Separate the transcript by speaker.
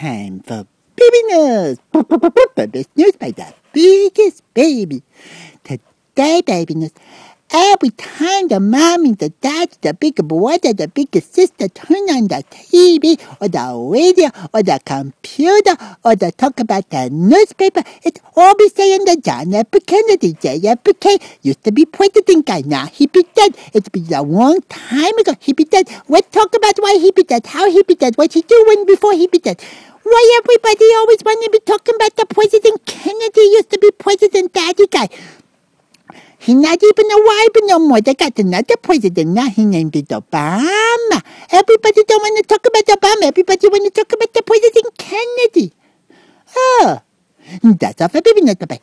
Speaker 1: time for baby news. Best news by the biggest baby. Today, baby news. Every time the mommy, the dad, the big brother, the big sister turn on the TV or the radio or the computer or the talk about the newspaper, it's always saying that John F. Kennedy, JFK, used to be president guy. Now he be dead. It's been a long time ago. He be dead. Let's talk about why he be dead, how he be dead, what he doing before he be dead. Why everybody always want to be talking about the President Kennedy used to be President Daddy guy. He's not even alive no more. They got another president now. He named it Obama. Everybody don't want to talk about Obama. Everybody want to talk about the President Kennedy. Oh, that's all for baby. Bye bye.